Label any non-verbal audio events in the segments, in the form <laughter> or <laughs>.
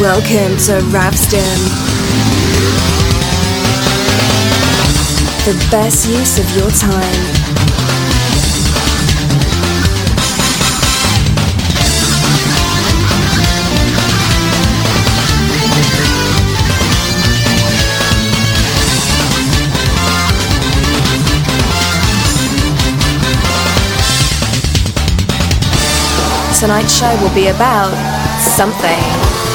Welcome to Ravsden. The best use of your time. Tonight's show will be about something.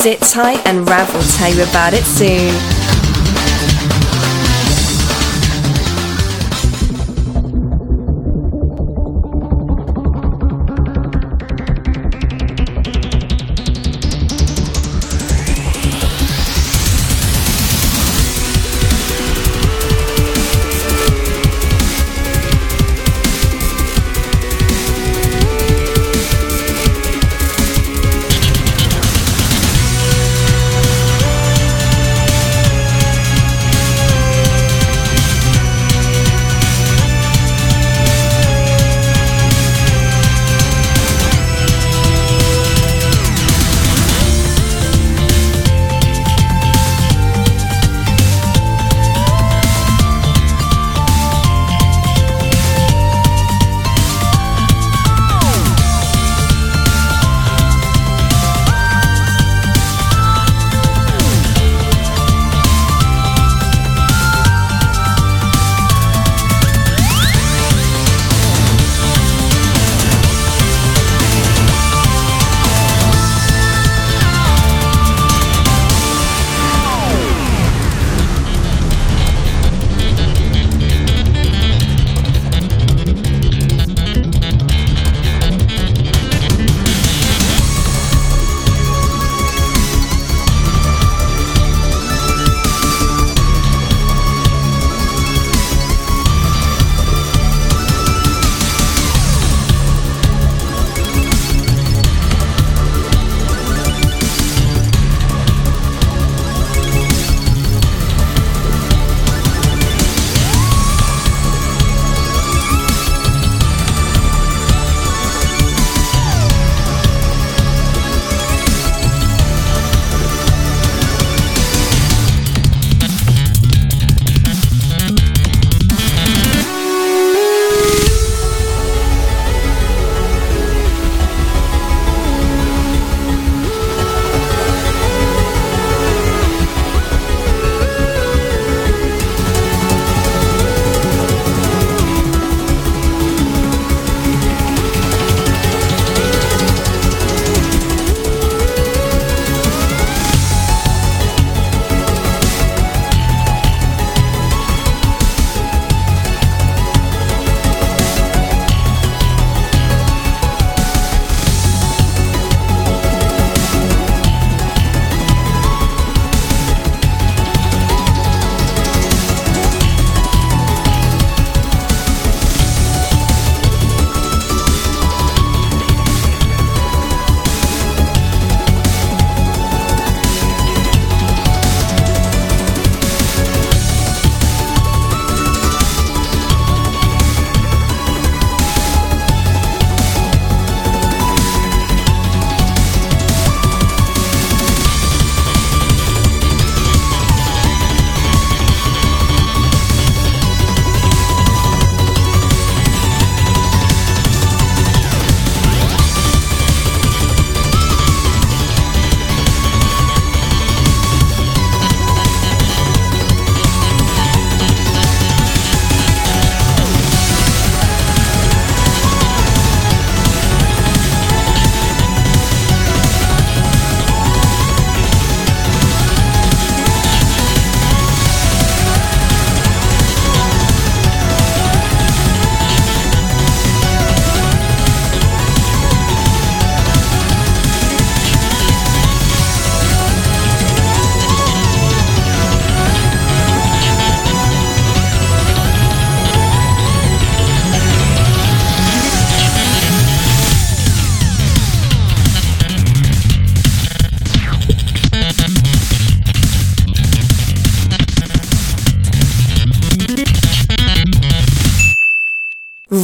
Sit tight and Rav will tell you about it soon.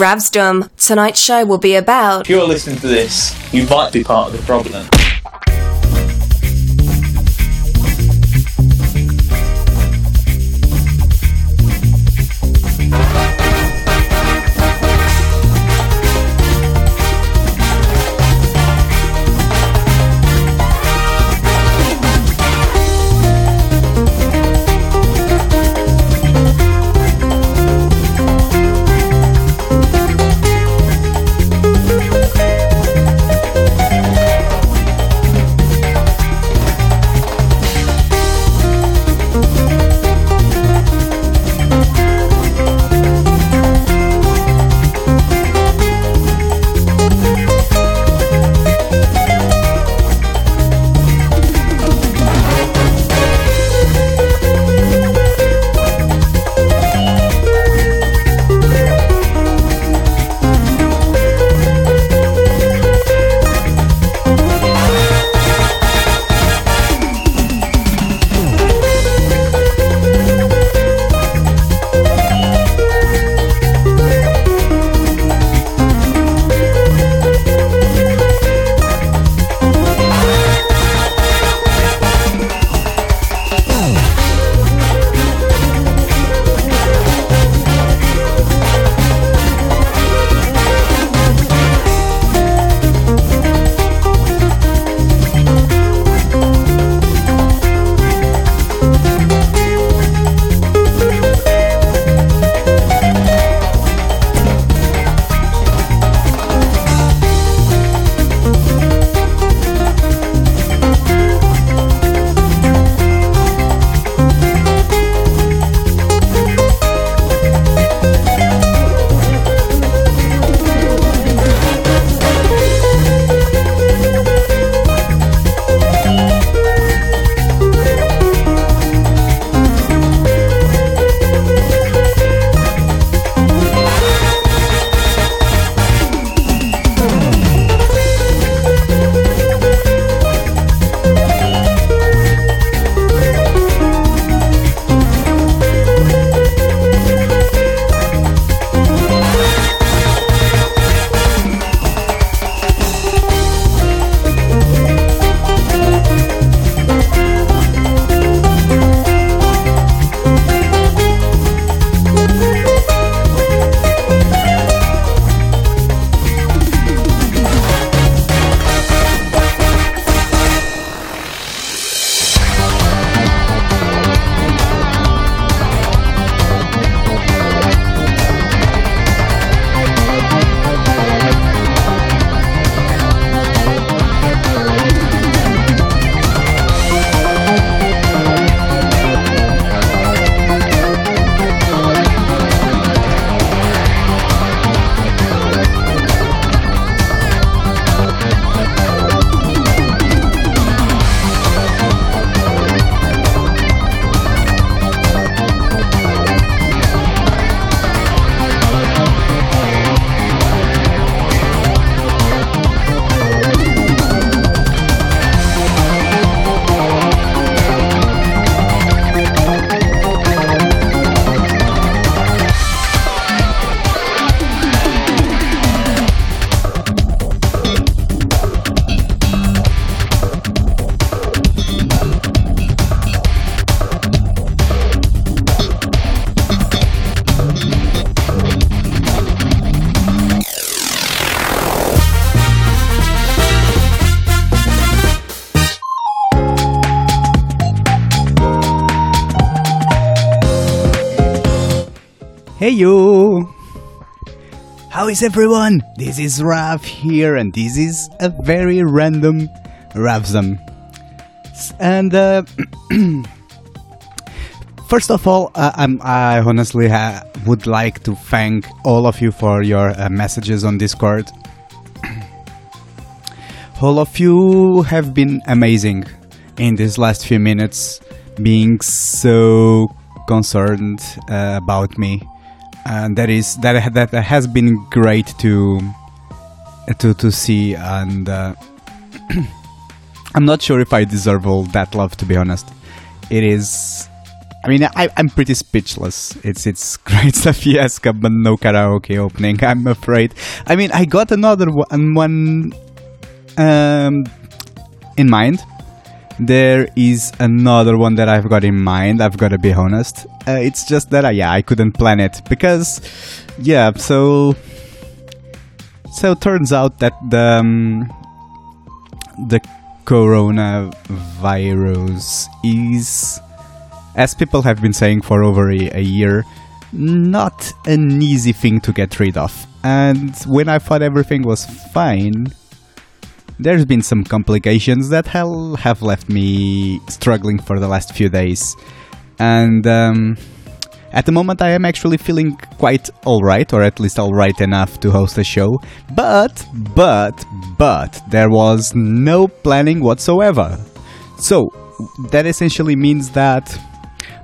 Ravsdom. Tonight's show will be about. If you're listening to this, you might be part of the problem. How is everyone? This is Rav here, and this is a very random Ravsum. And uh, <clears throat> first of all, uh, I honestly ha- would like to thank all of you for your uh, messages on Discord. <clears throat> all of you have been amazing in these last few minutes, being so concerned uh, about me and that is that that has been great to to to see and uh, <clears throat> I'm not sure if I deserve all that love to be honest it is I mean, I, I'm pretty speechless. It's it's <laughs> great stuff, yes, but no karaoke opening. I'm afraid. I mean, I got another one, one um, in mind. There is another one that I've got in mind. I've got to be honest. Uh, it's just that, uh, yeah, I couldn't plan it because, yeah. So, so turns out that the um, the coronavirus is, as people have been saying for over a, a year, not an easy thing to get rid of. And when I thought everything was fine, there's been some complications that have left me struggling for the last few days. And um, at the moment, I am actually feeling quite alright, or at least alright enough to host a show. But, but, but, there was no planning whatsoever. So, that essentially means that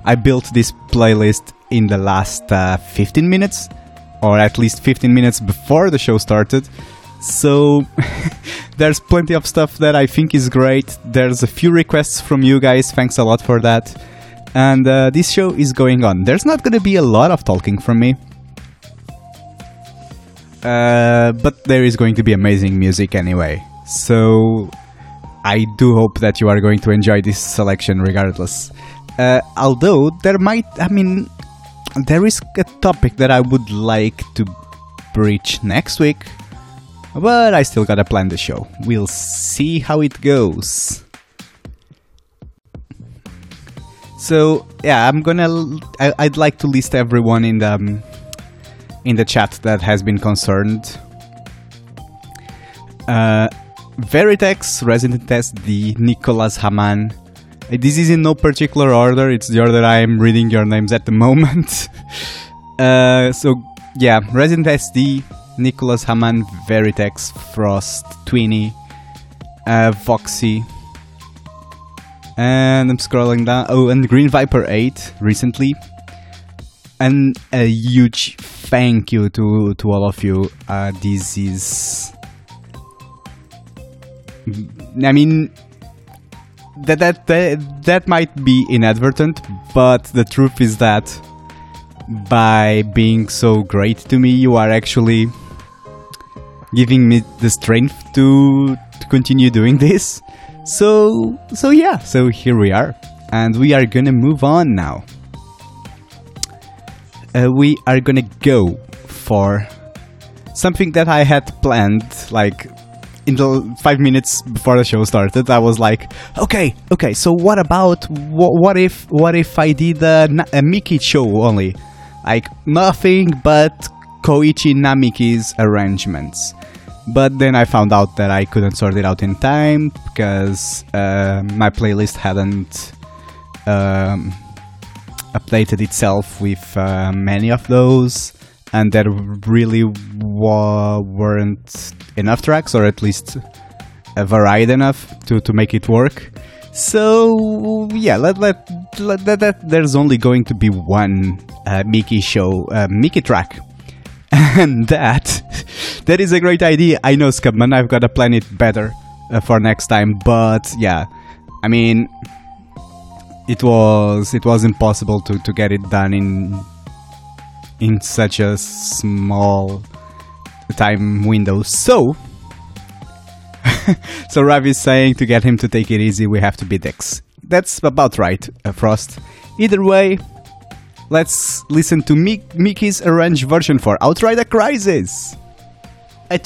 I built this playlist in the last uh, 15 minutes, or at least 15 minutes before the show started. So <laughs> there's plenty of stuff that I think is great. There's a few requests from you guys. Thanks a lot for that. And uh, this show is going on. There's not going to be a lot of talking from me. Uh, but there is going to be amazing music anyway. So I do hope that you are going to enjoy this selection regardless. Uh, although there might, I mean, there is a topic that I would like to breach next week but I still gotta plan the show. We'll see how it goes. So yeah, I'm gonna. I, would like to list everyone in the um, in the chat that has been concerned. Uh, Veritex, Resident Test, the Nicholas Haman. Uh, this is in no particular order. It's the order I am reading your names at the <laughs> moment. uh, so yeah, Resident SD, Nicholas Haman, Veritex, Frost, Twinny, uh, Voxy, and I'm scrolling down. Oh, and Green Viper 8 recently. And a huge thank you to, to all of you. Uh, this is. I mean, that, that that that might be inadvertent, but the truth is that by being so great to me, you are actually giving me the strength to to continue doing this. So so yeah, so here we are, and we are gonna move on now. Uh, we are gonna go for something that I had planned, like in the five minutes before the show started. I was like, okay, okay. So what about what, what if what if I did a, a Miki show only, like nothing but Koichi Namiki's arrangements. But then I found out that I couldn't sort it out in time because uh, my playlist hadn't um, updated itself with uh, many of those, and there really wa- weren't enough tracks, or at least uh, varied enough to, to make it work. So yeah, let, let, let that, that, there's only going to be one uh, Miki show, uh, Miki track <laughs> and that that is a great idea. I know, Scubman. I've got to plan it better uh, for next time. But yeah, I mean, it was it was impossible to, to get it done in in such a small time window. So. <laughs> so Ravi is saying to get him to take it easy, we have to be dicks. That's about right, uh, Frost. Either way, let's listen to Mickey's arranged version for Outride a Crisis. A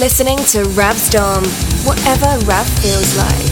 listening to Rav's Dom, whatever Rav feels like.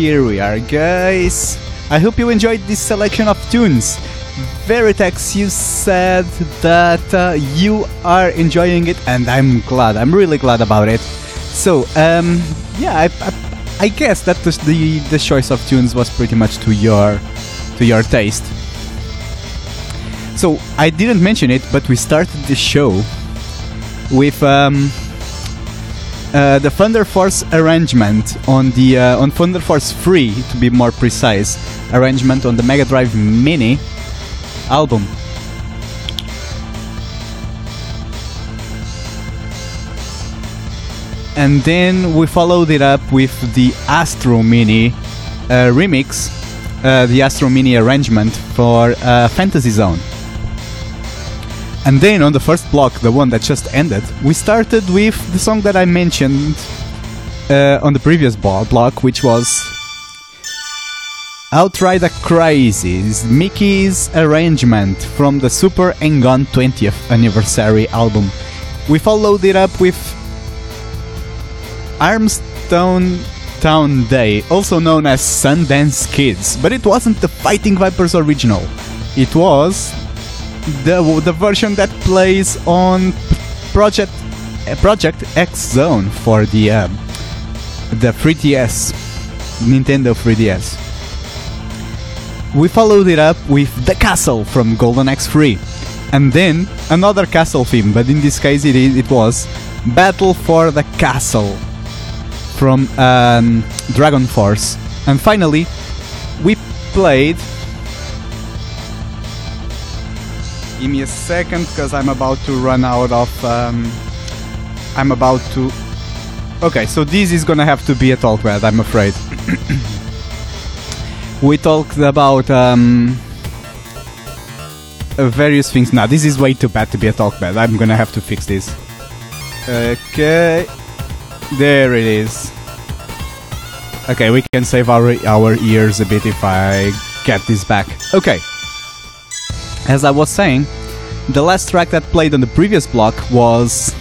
Here we are, guys. I hope you enjoyed this selection of tunes. Veritex, you said that uh, you are enjoying it, and I'm glad. I'm really glad about it. So, um, yeah, I, I, I guess that the, the the choice of tunes was pretty much to your to your taste. So I didn't mention it, but we started the show with um, uh, the Thunder Force arrangement on the uh, on Thunder Force 3, to be more precise, arrangement on the Mega Drive Mini album. And then we followed it up with the Astro Mini uh, remix, uh, the Astro Mini arrangement for uh, Fantasy Zone. And then on the first block, the one that just ended, we started with the song that I mentioned uh, on the previous block, which was Outride a Crisis, Mickey's arrangement from the Super Hang-On 20th anniversary album. We followed it up with Armstone Town Day, also known as Sundance Kids, but it wasn't the Fighting Vipers original. It was the the version that plays on Project uh, Project X Zone for the um, the 3DS, Nintendo 3DS. We followed it up with the castle from Golden Axe 3, and then another castle theme, but in this case it it was Battle for the Castle from um, Dragon Force, and finally we played Give me a second because I'm about to run out of. Um, I'm about to. Okay, so this is gonna have to be a talk bad, I'm afraid. <coughs> we talked about um, uh, various things. Now, this is way too bad to be a talk bad. I'm gonna have to fix this. Okay. There it is. Okay, we can save our, our ears a bit if I get this back. Okay. As I was saying, the last track that played on the previous block was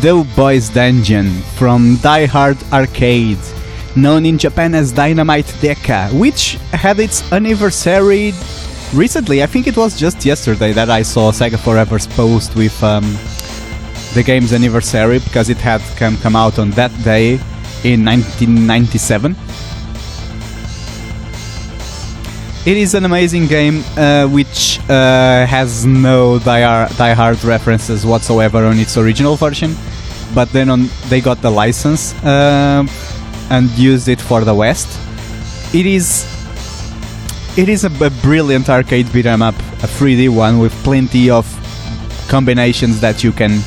Doughboy's Dungeon from Die Hard Arcade, known in Japan as Dynamite Deka, which had its anniversary recently. I think it was just yesterday that I saw Sega Forever's post with um, the game's anniversary because it had come, come out on that day in 1997. It is an amazing game uh, which uh, has no die, Hard references whatsoever on its original version, but then on they got the license uh, and used it for the West. It is it is a, a brilliant arcade beat 'em up, a 3D one with plenty of combinations that you can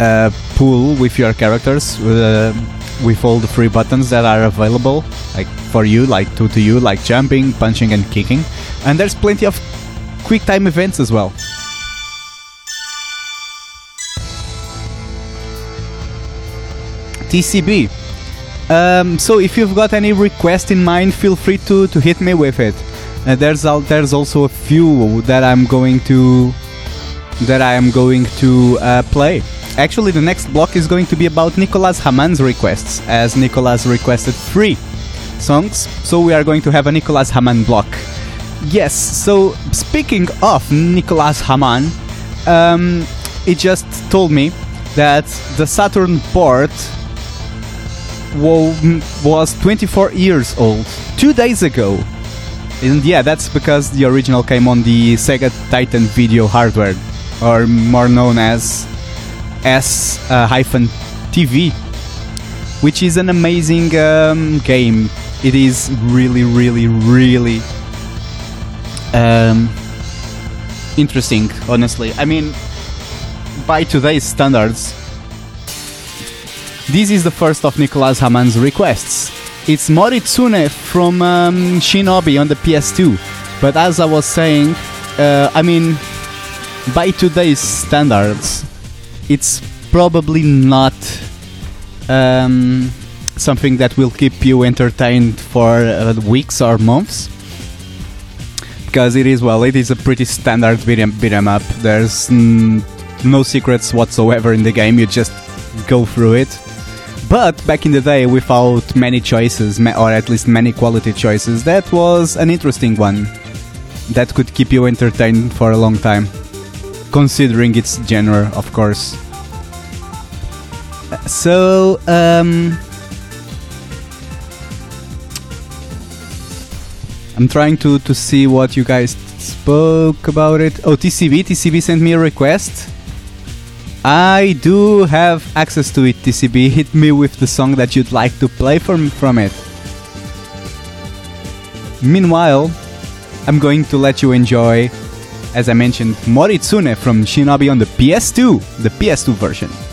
uh, pull with your characters uh, with all the free buttons that are available, like for you, like two to you, like jumping, punching, and kicking. And there's plenty of quick time events as well. TCB. Um, so if you've got any request in mind, feel free to, to hit me with it. Uh, there's al- there's also a few that I'm going to that I am going to uh, play. Actually, the next block is going to be about Nicolas Haman's requests, as Nicolas requested three songs, so we are going to have a Nicolas Haman block. Yes, so speaking of Nicolas Haman, um, he just told me that the Saturn port was 24 years old two days ago. And yeah, that's because the original came on the Sega Titan video hardware, or more known as ST-V, which is an amazing um, game. It is really, really, really um, interesting, honestly. I mean, by today's standards, this is the first of Nicolas Haman's requests. It's Moritsune from um, Shinobi on the PS2. But as I was saying, uh, I mean, by today's standards, it's probably not um, something that will keep you entertained for uh, weeks or months. Because it is, well, it is a pretty standard beat 'em, beat 'em up. There's no secrets whatsoever in the game, you just go through it. But back in the day, without many choices, or at least many quality choices, that was an interesting one that could keep you entertained for a long time, considering its genre, of course. So, um, I'm trying to, to see what you guys spoke about it. Oh, TCB, TCB sent me a request. I do have access to it, TCB. <laughs> Hit me with the song that you'd like to play from, from it. Meanwhile, I'm going to let you enjoy, as I mentioned, Moritsune from Shinobi on the PS2, the PS2 version.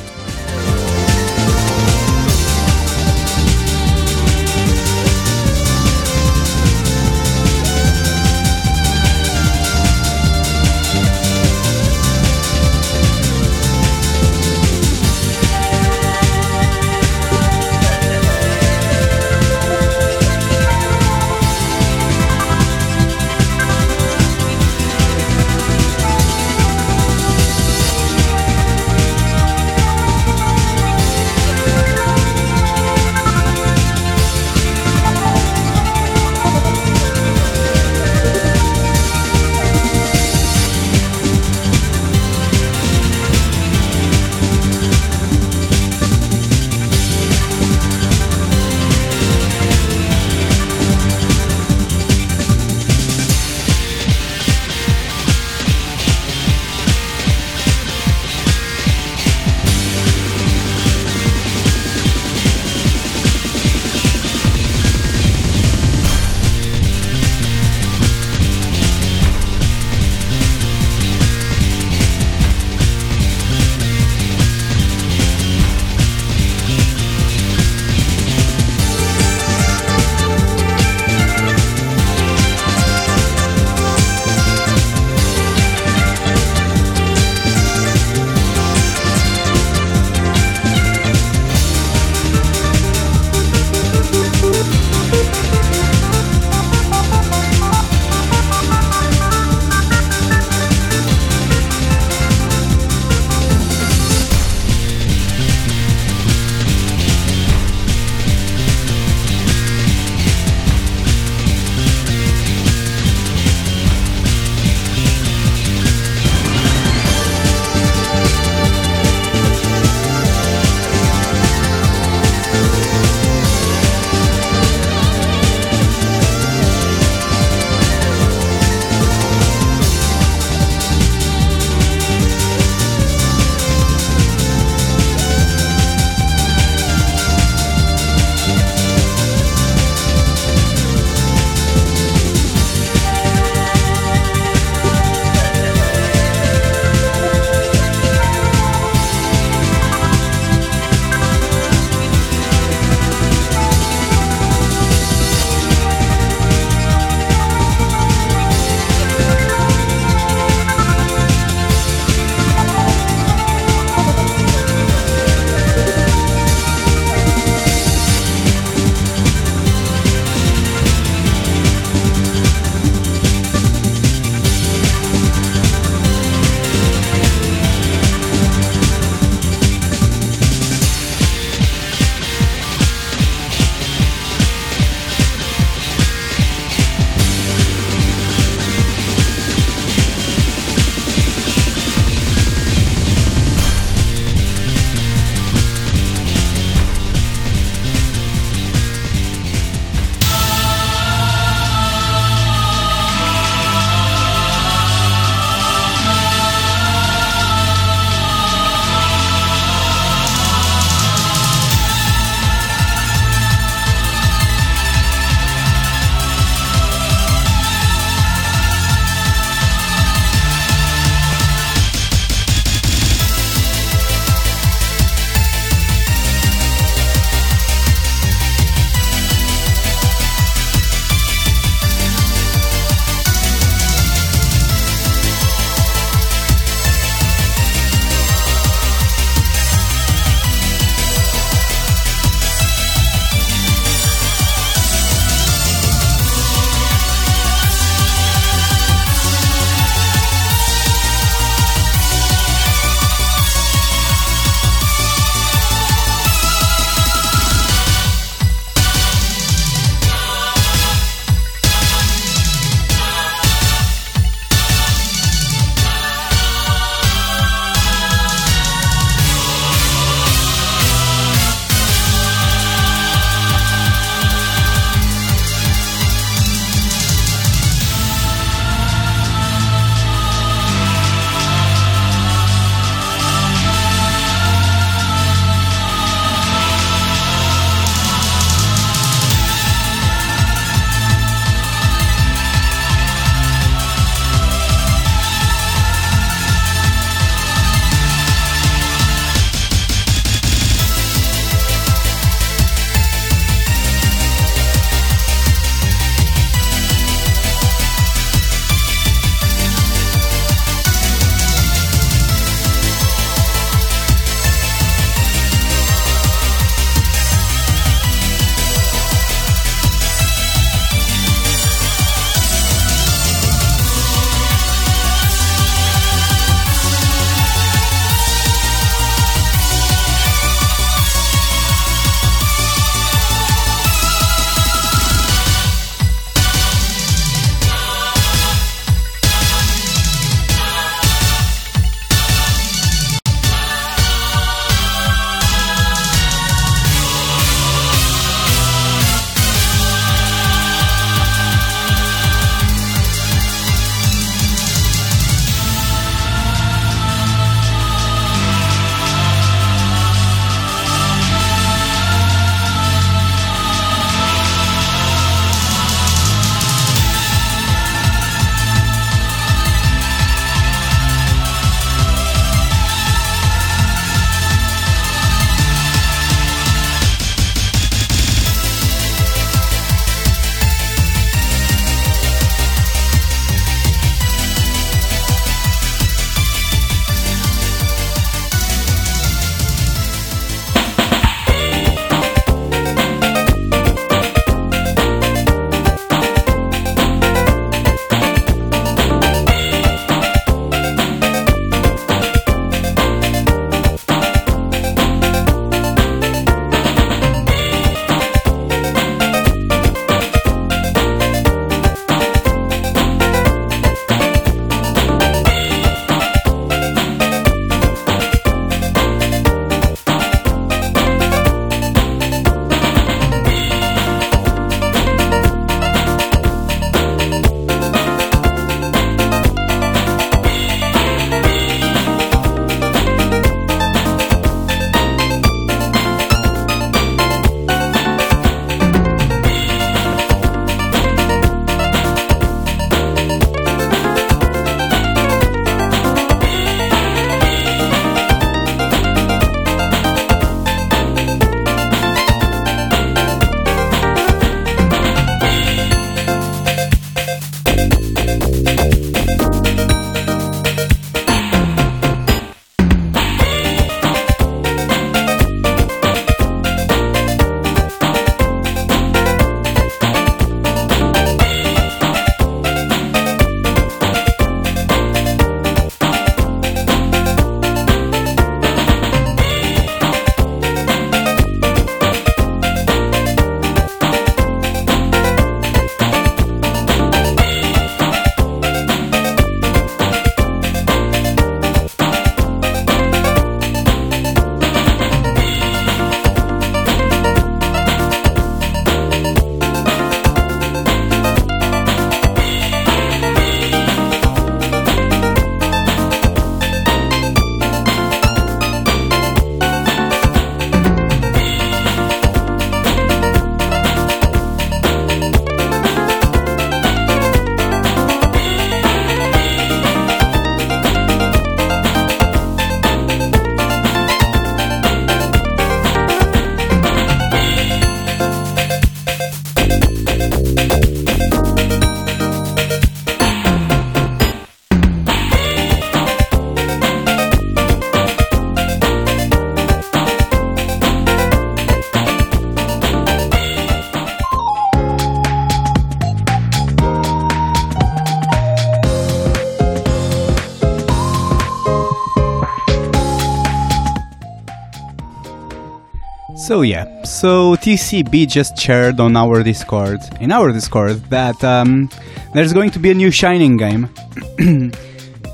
So yeah, so TCB just shared on our Discord, in our Discord, that um, there's going to be a new Shining game, <clears throat>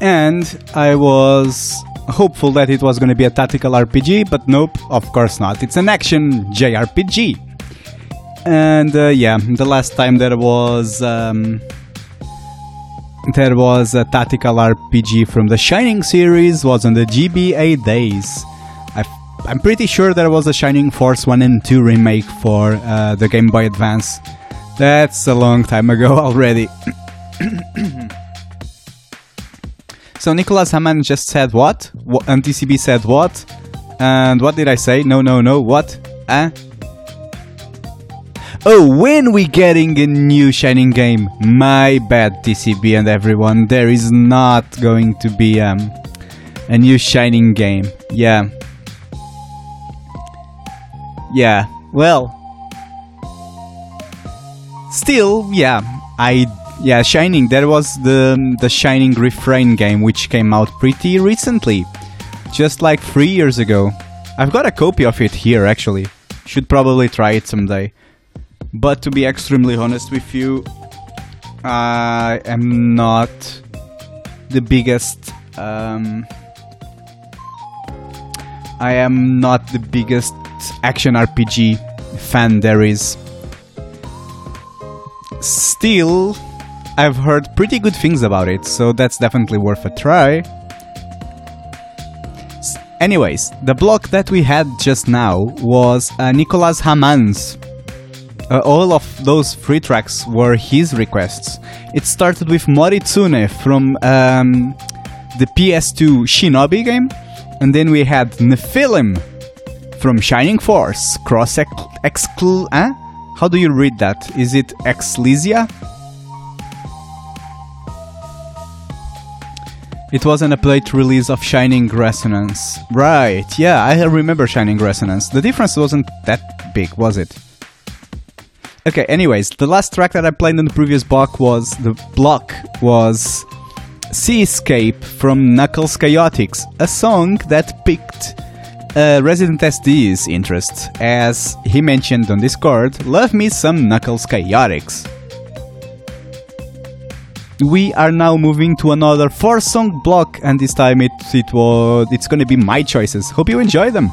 and I was hopeful that it was going to be a tactical RPG, but nope, of course not. It's an action JRPG, and uh, yeah, the last time there was um, there was a tactical RPG from the Shining series was on the GBA days. I'm pretty sure there was a Shining Force 1 and 2 remake for uh, the Game Boy Advance. That's a long time ago <laughs> already. <coughs> so Nicholas Hammond just said what? what? And TCB said what? And what did I say? No, no, no. What? Eh? Oh, when we getting a new Shining game? My bad, TCB and everyone. There is not going to be um, a new Shining game. Yeah. Yeah, well. Still, yeah, I yeah, Shining. That was the the Shining Refrain game which came out pretty recently, just like 3 years ago. I've got a copy of it here actually. Should probably try it someday. But to be extremely honest with you, I am not the biggest um, I am not the biggest action RPG fan there is. Still, I've heard pretty good things about it, so that's definitely worth a try. Anyways, the block that we had just now was uh, Nicolas Hamann's. Uh, all of those three tracks were his requests. It started with Moritsune from um, the PS2 Shinobi game, and then we had Nephilim from Shining Force, Cross Excl. How do you read that? Is it Exlesia? It was an update release of Shining Resonance. Right, yeah, I remember Shining Resonance. The difference wasn't that big, was it? Okay, anyways, the last track that I played in the previous block was the block was Seascape from Knuckles Chaotix, a song that picked uh, Resident SD's interest, as he mentioned on Discord, love me some Knuckles Chaotix. We are now moving to another four song block, and this time it it was it's gonna be my choices. Hope you enjoy them.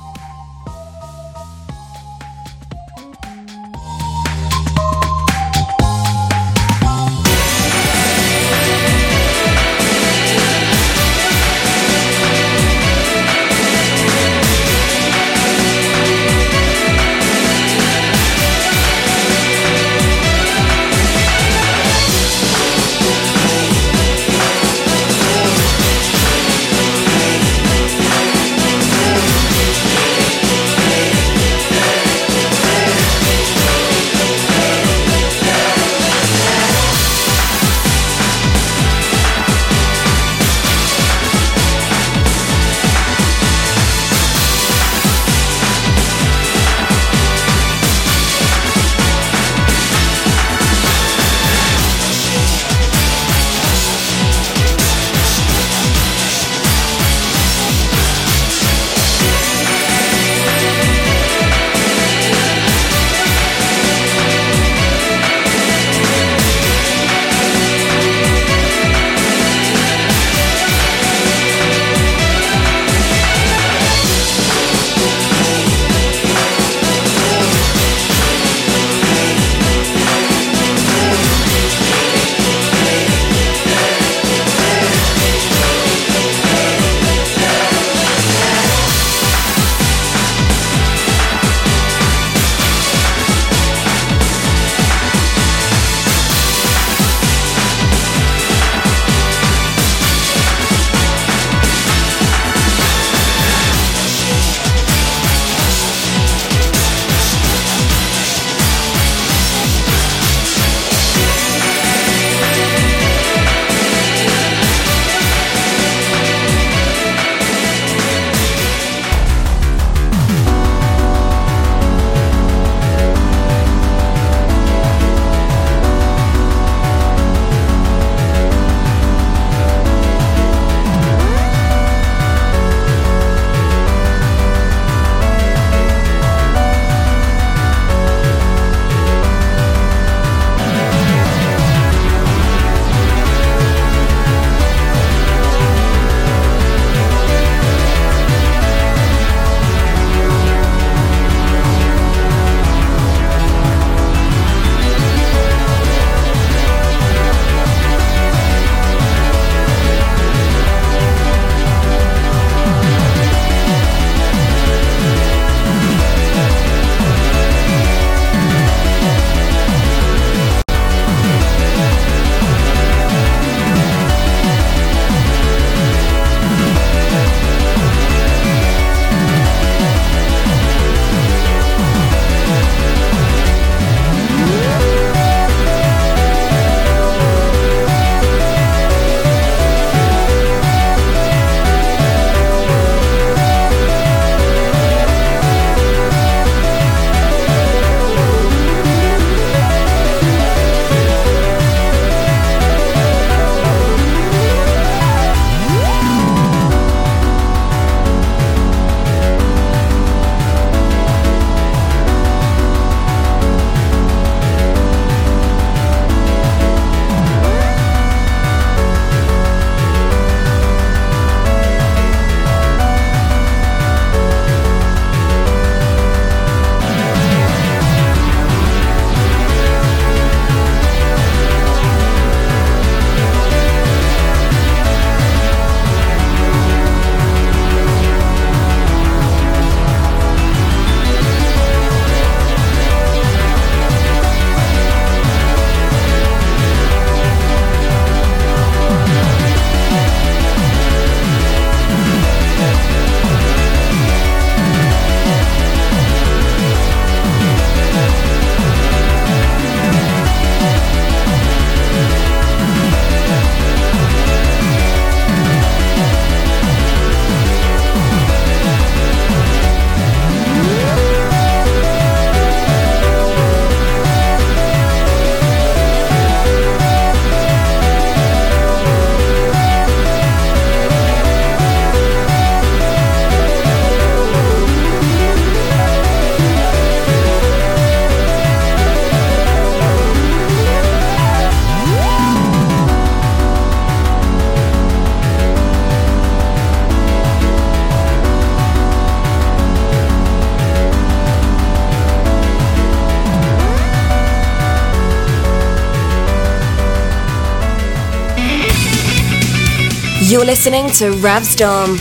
You're listening to Ravsdom.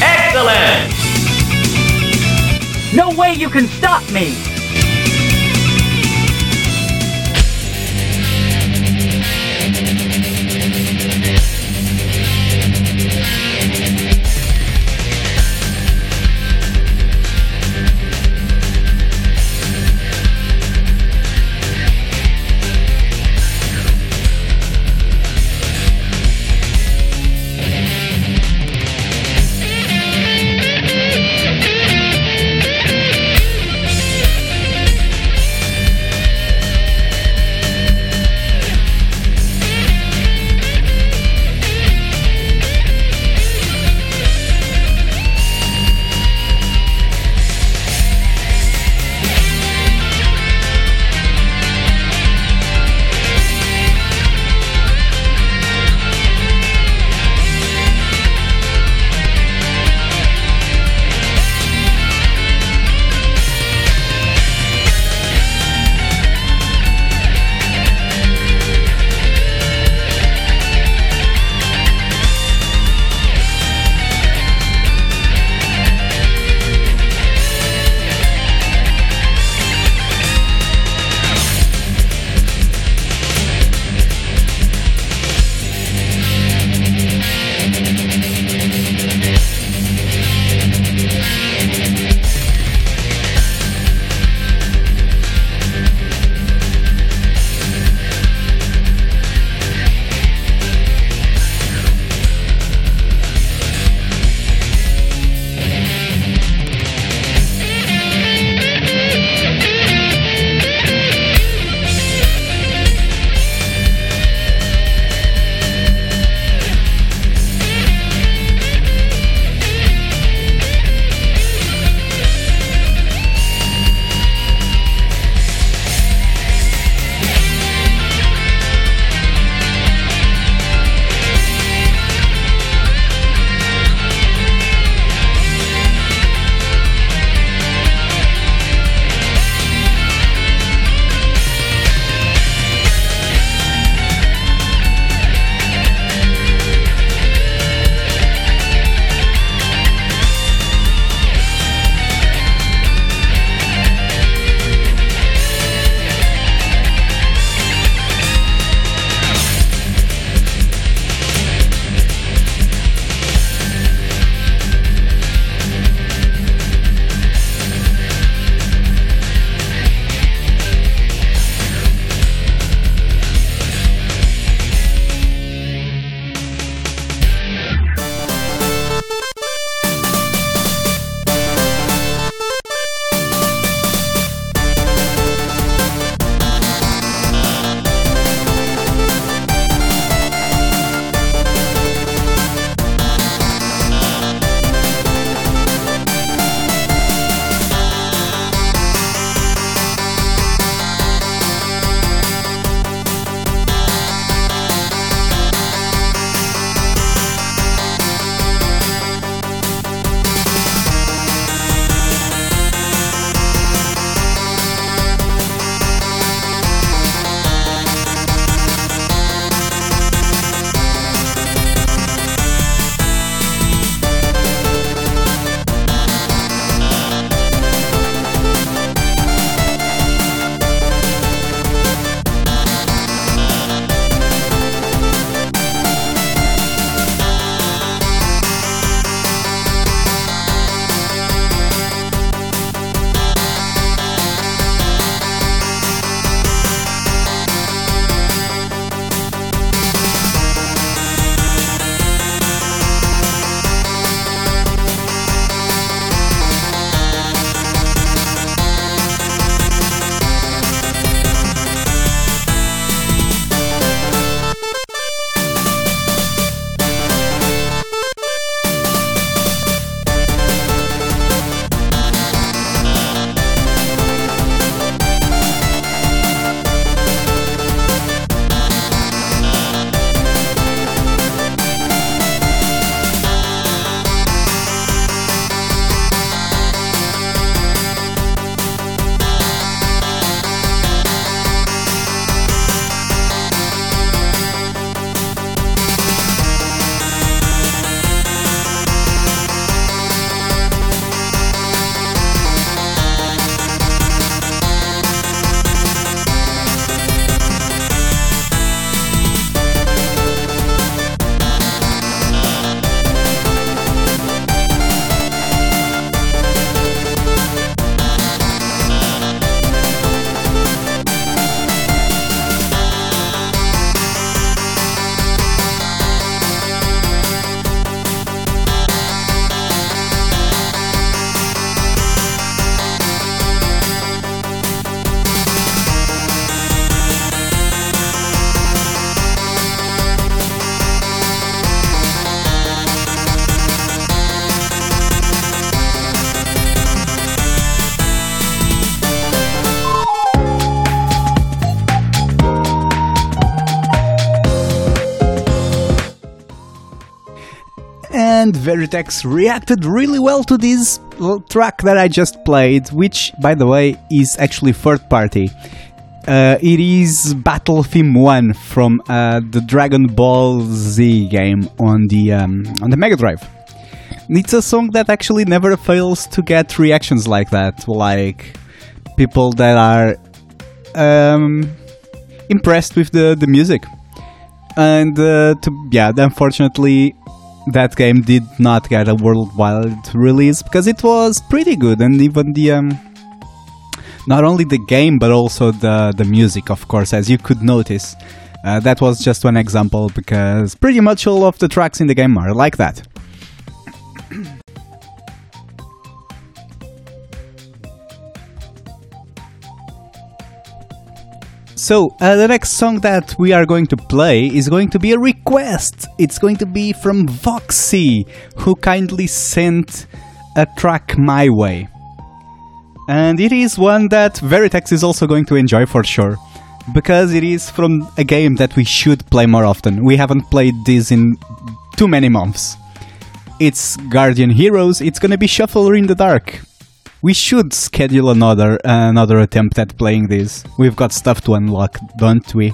Excellent! No way you can stop me! And Veritex reacted really well to this track that I just played, which, by the way, is actually third party. Uh, it is Battle Theme One from uh, the Dragon Ball Z game on the um, on the Mega Drive. It's a song that actually never fails to get reactions like that, like people that are um, impressed with the, the music. And uh, to, yeah, unfortunately, that game did not get a worldwide release because it was pretty good, and even the um, not only the game but also the the music, of course, as you could notice. Uh, that was just one example because pretty much all of the tracks in the game are like that. So, uh, the next song that we are going to play is going to be a request. It's going to be from Voxy, who kindly sent a track my way. And it is one that Veritex is also going to enjoy for sure, because it is from a game that we should play more often. We haven't played this in too many months. It's Guardian Heroes, it's gonna be Shuffle in the Dark. We should schedule another another attempt at playing this. We've got stuff to unlock, don't we?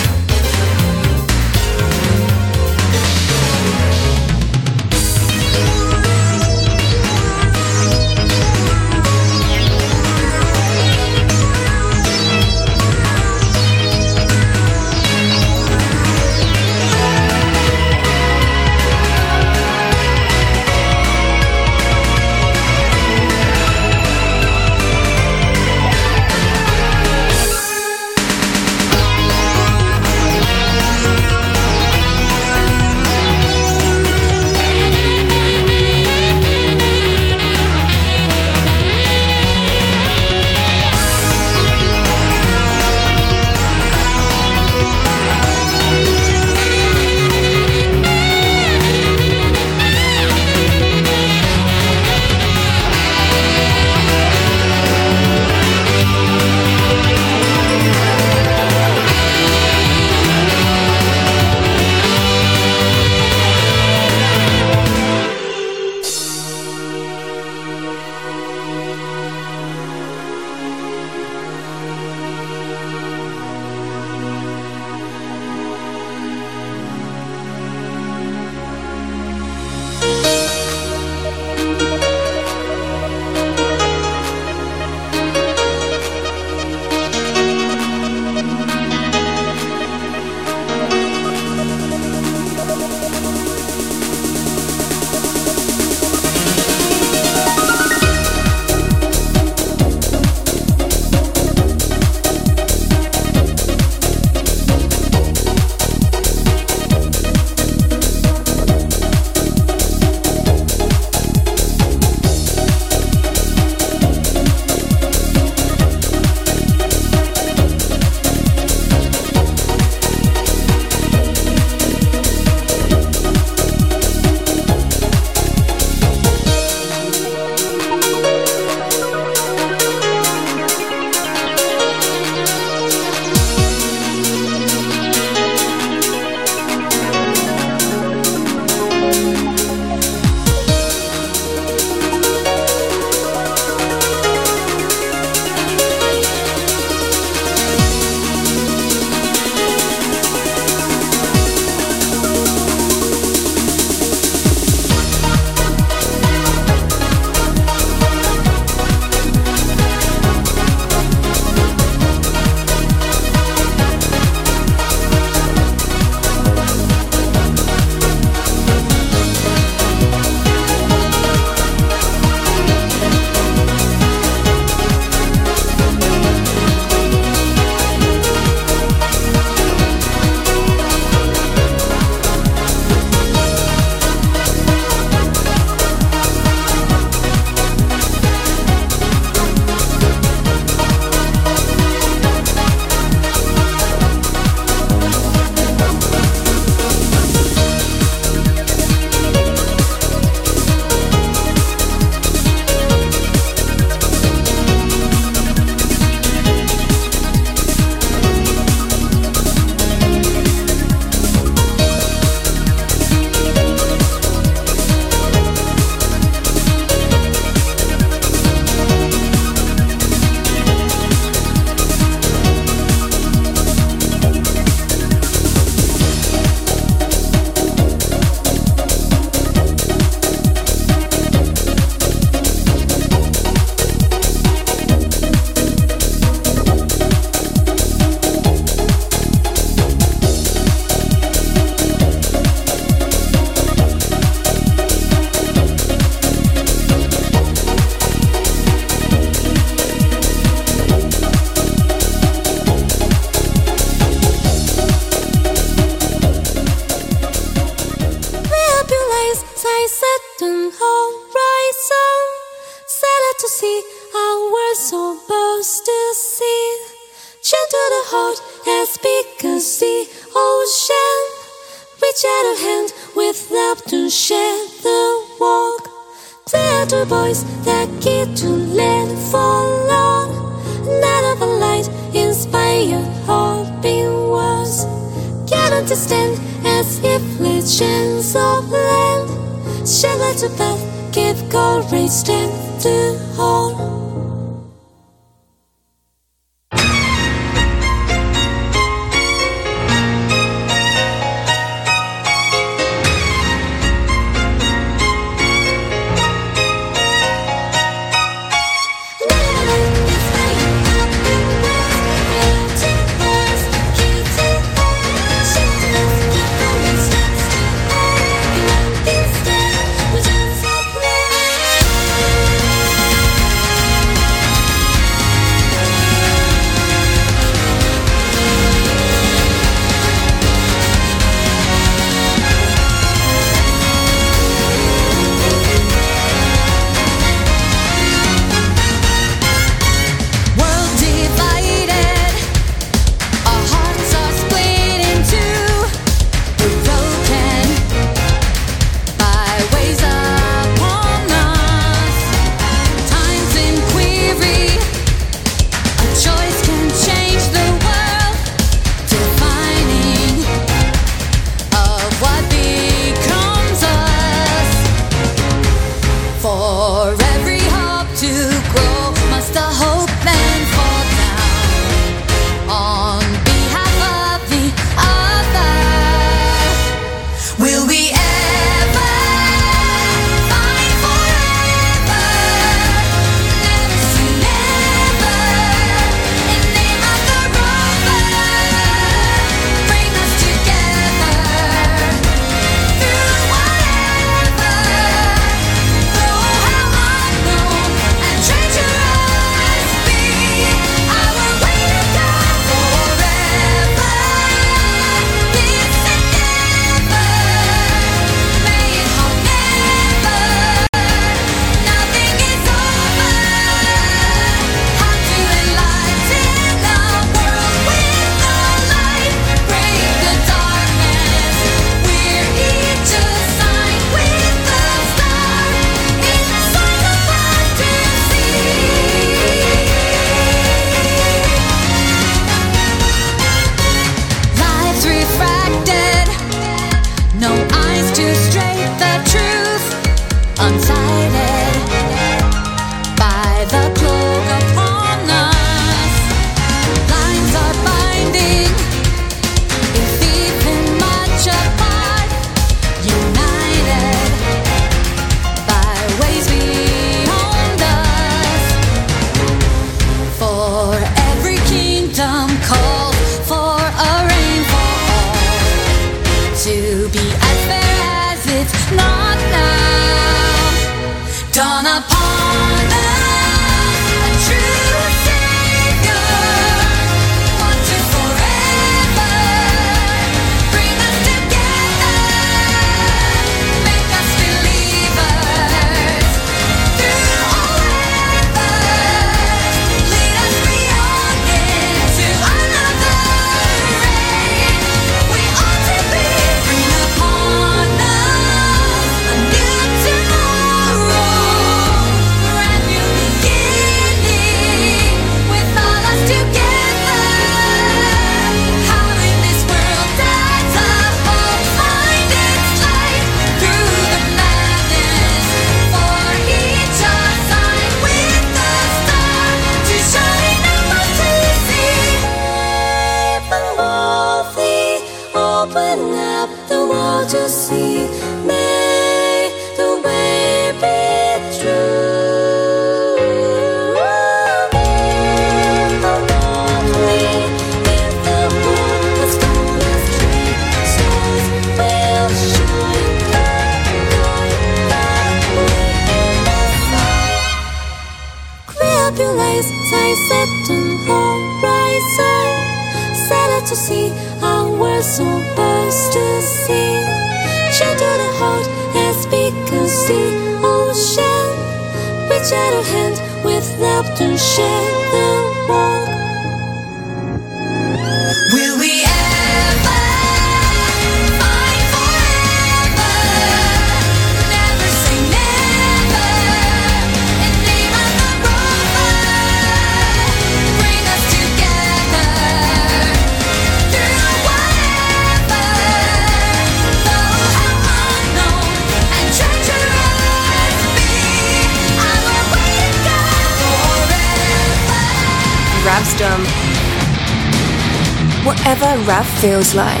Feels like.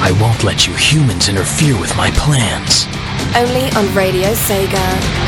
I won't let you humans interfere with my plans. Only on Radio Sega.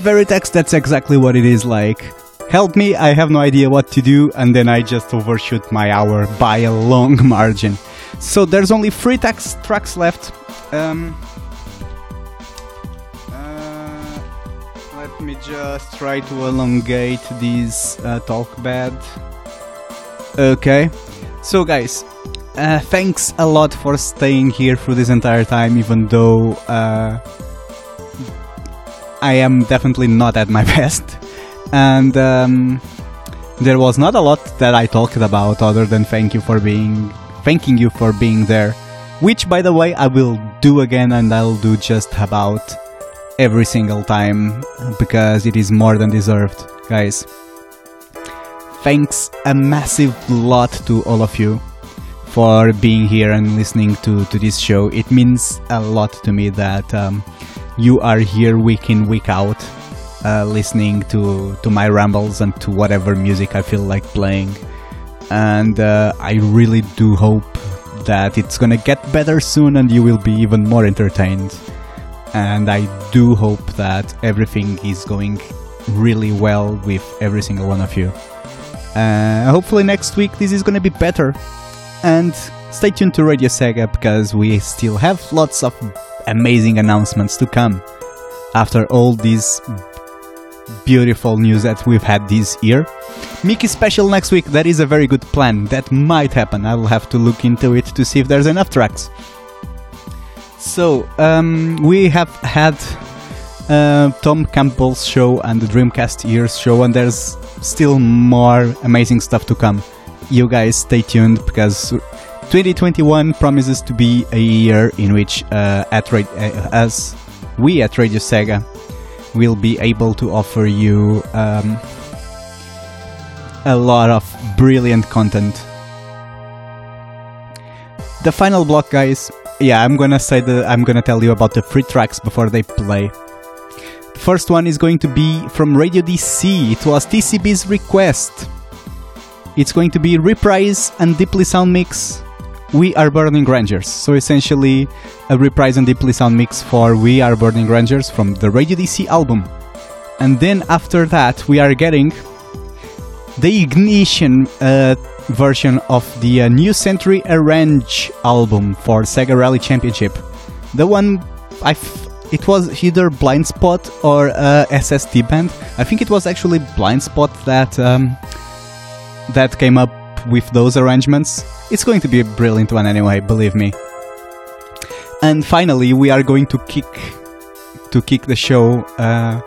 Yep, Veritex, that's exactly what it is like. Help me, I have no idea what to do, and then I just overshoot my hour by a long <laughs> margin. So there's only three tax tracks left. Um, uh, let me just try to elongate this uh, talk bed. Okay, so guys, uh, thanks a lot for staying here through this entire time, even though uh, I am definitely not at my <laughs> best. And um, there was not a lot that I talked about other than thank you for being, thanking you for being there. Which, by the way, I will do again, and I'll do just about every single time because it is more than deserved, guys. Thanks a massive lot to all of you for being here and listening to, to this show. It means a lot to me that um, you are here week in, week out, uh, listening to, to my rambles and to whatever music I feel like playing. And uh, I really do hope that it's gonna get better soon and you will be even more entertained. And I do hope that everything is going really well with every single one of you. Uh, hopefully next week this is gonna be better. And stay tuned to Radio Sega because we still have lots of amazing announcements to come after all these beautiful news that we've had this year. Mickey special next week, that is a very good plan. That might happen. I'll have to look into it to see if there's enough tracks. So, um, we have had uh, Tom Campbell's show and the Dreamcast Years show, and there's still more amazing stuff to come. You guys stay tuned because 2021 promises to be a year in which, uh, at uh, as we at Radio Sega, will be able to offer you um, a lot of brilliant content. The final block, guys. Yeah, I'm gonna say that I'm gonna tell you about the free tracks before they play. The first one is going to be from Radio DC. It was TCB's request. It's going to be reprise and deeply sound mix. We Are Burning Rangers. So essentially, a reprise and deeply sound mix for We Are Burning Rangers from the Radio DC album. And then after that, we are getting the Ignition uh, version of the uh, New Century Arrange album for Sega Rally Championship. The one I f- it was either Blind Spot or uh, SST Band. I think it was actually Blind Spot that um, that came up with those arrangements. It's going to be a brilliant one anyway, believe me. And finally, we are going to kick to kick the show. Uh,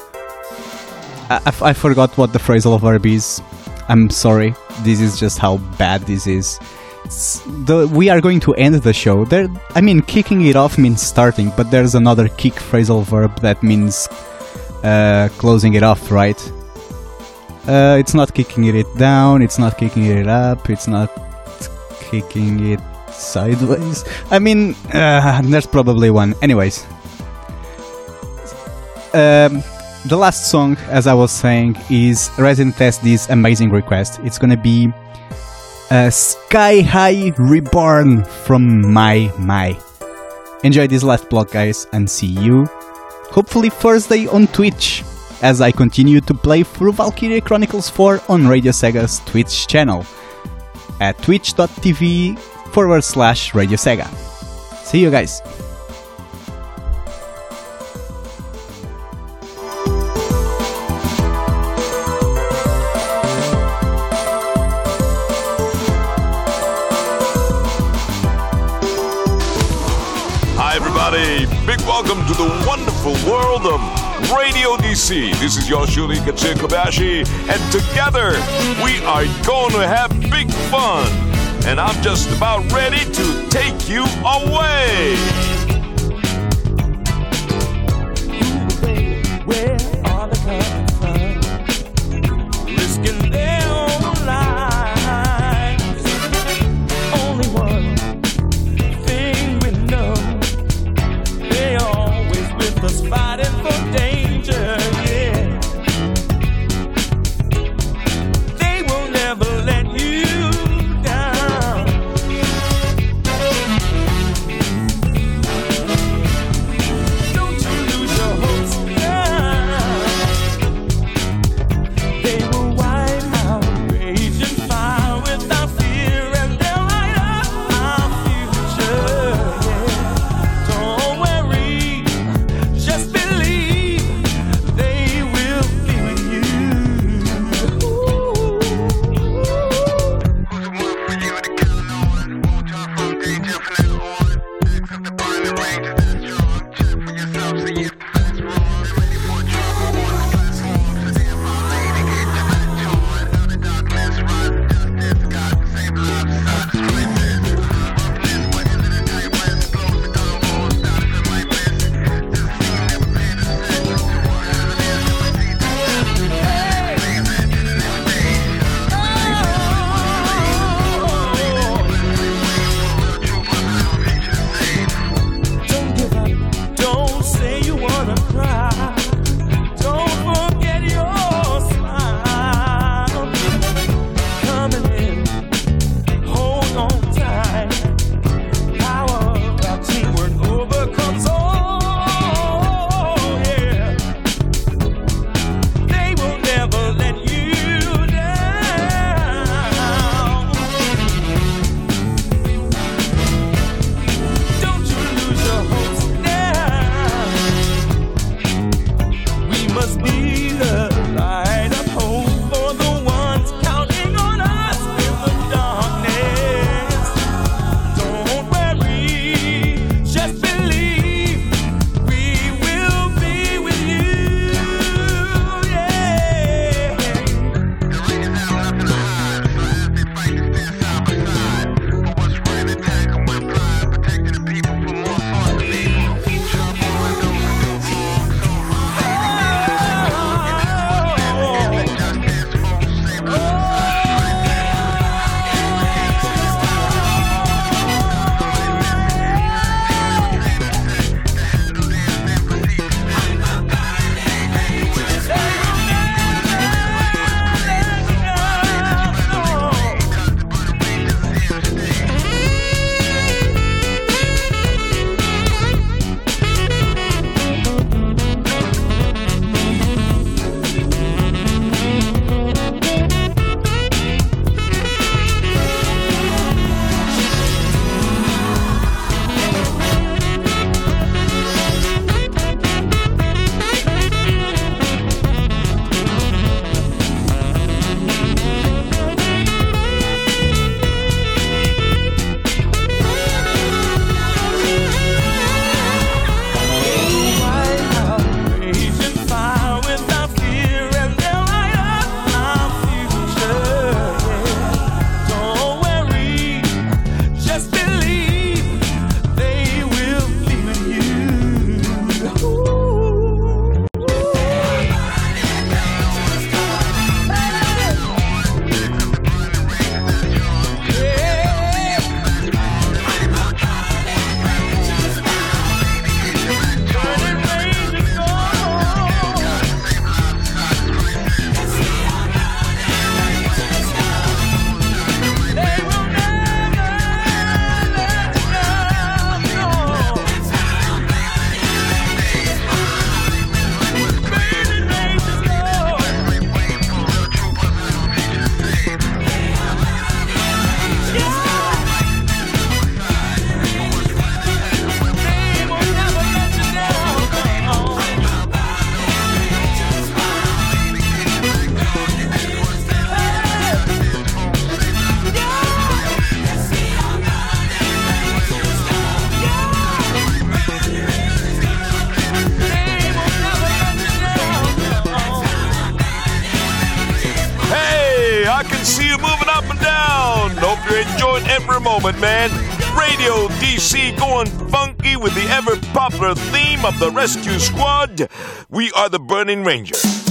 I, forgot what the phrasal verb is. I'm sorry. This is just how bad this is. The, we are going to end the show. There, I mean, kicking it off means starting, but there's another kick phrasal verb that means uh, closing it off, right? Uh, it's not kicking it down. It's not kicking it up. It's not kicking it sideways. I mean, uh, there's probably one. Anyways, um, the last song, as I was saying, is Resident SD's amazing request. It's gonna be uh, Sky High Reborn from My My. Enjoy this last block, guys, and see you hopefully Thursday on Twitch as I continue to play through Valkyria Chronicles 4 on Radio Sega's Twitch channel at twitch.tv forward slash Radio Sega. See you guys. Hi, everybody. Big welcome to the wonderful world of Radio DC. This is Yoshuri Katsu Kobayashi, and together we are going to have big fun. And I'm just about ready to take you away. Where are coming popular theme of the rescue squad. We are the Burning Rangers.